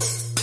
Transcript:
you